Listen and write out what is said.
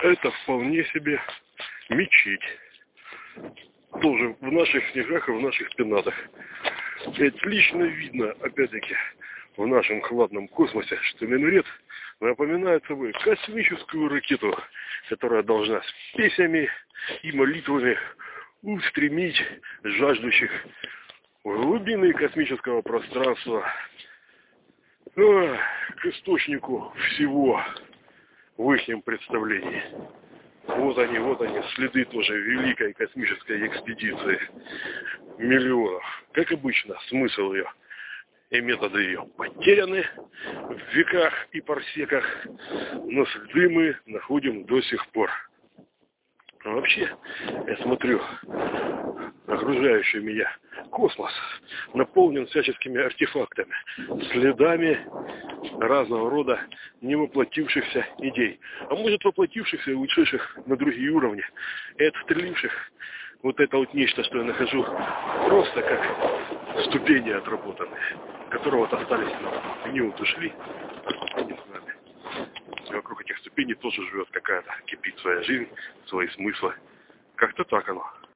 это вполне себе мечеть. Тоже в наших снегах и в наших пенатах. Отлично видно, опять-таки, в нашем хладном космосе, что минурет напоминает собой космическую ракету, которая должна с песнями и молитвами устремить жаждущих глубины космического пространства к источнику всего в их представлении. Вот они, вот они, следы тоже великой космической экспедиции миллионов. Как обычно, смысл ее и методы ее потеряны в веках и парсеках, но следы мы находим до сих пор. А вообще, я смотрю, окружающий меня космос наполнен всяческими артефактами, следами разного рода невоплотившихся идей. А может воплотившихся и ушедших на другие уровни, и отстреливших вот это вот нечто, что я нахожу, просто как ступени отработанные, которые вот остались нам. Они вот ушли, они с нами. И вокруг этих ступеней тоже живет какая-то, кипит своя жизнь, свои смыслы. Как-то так оно.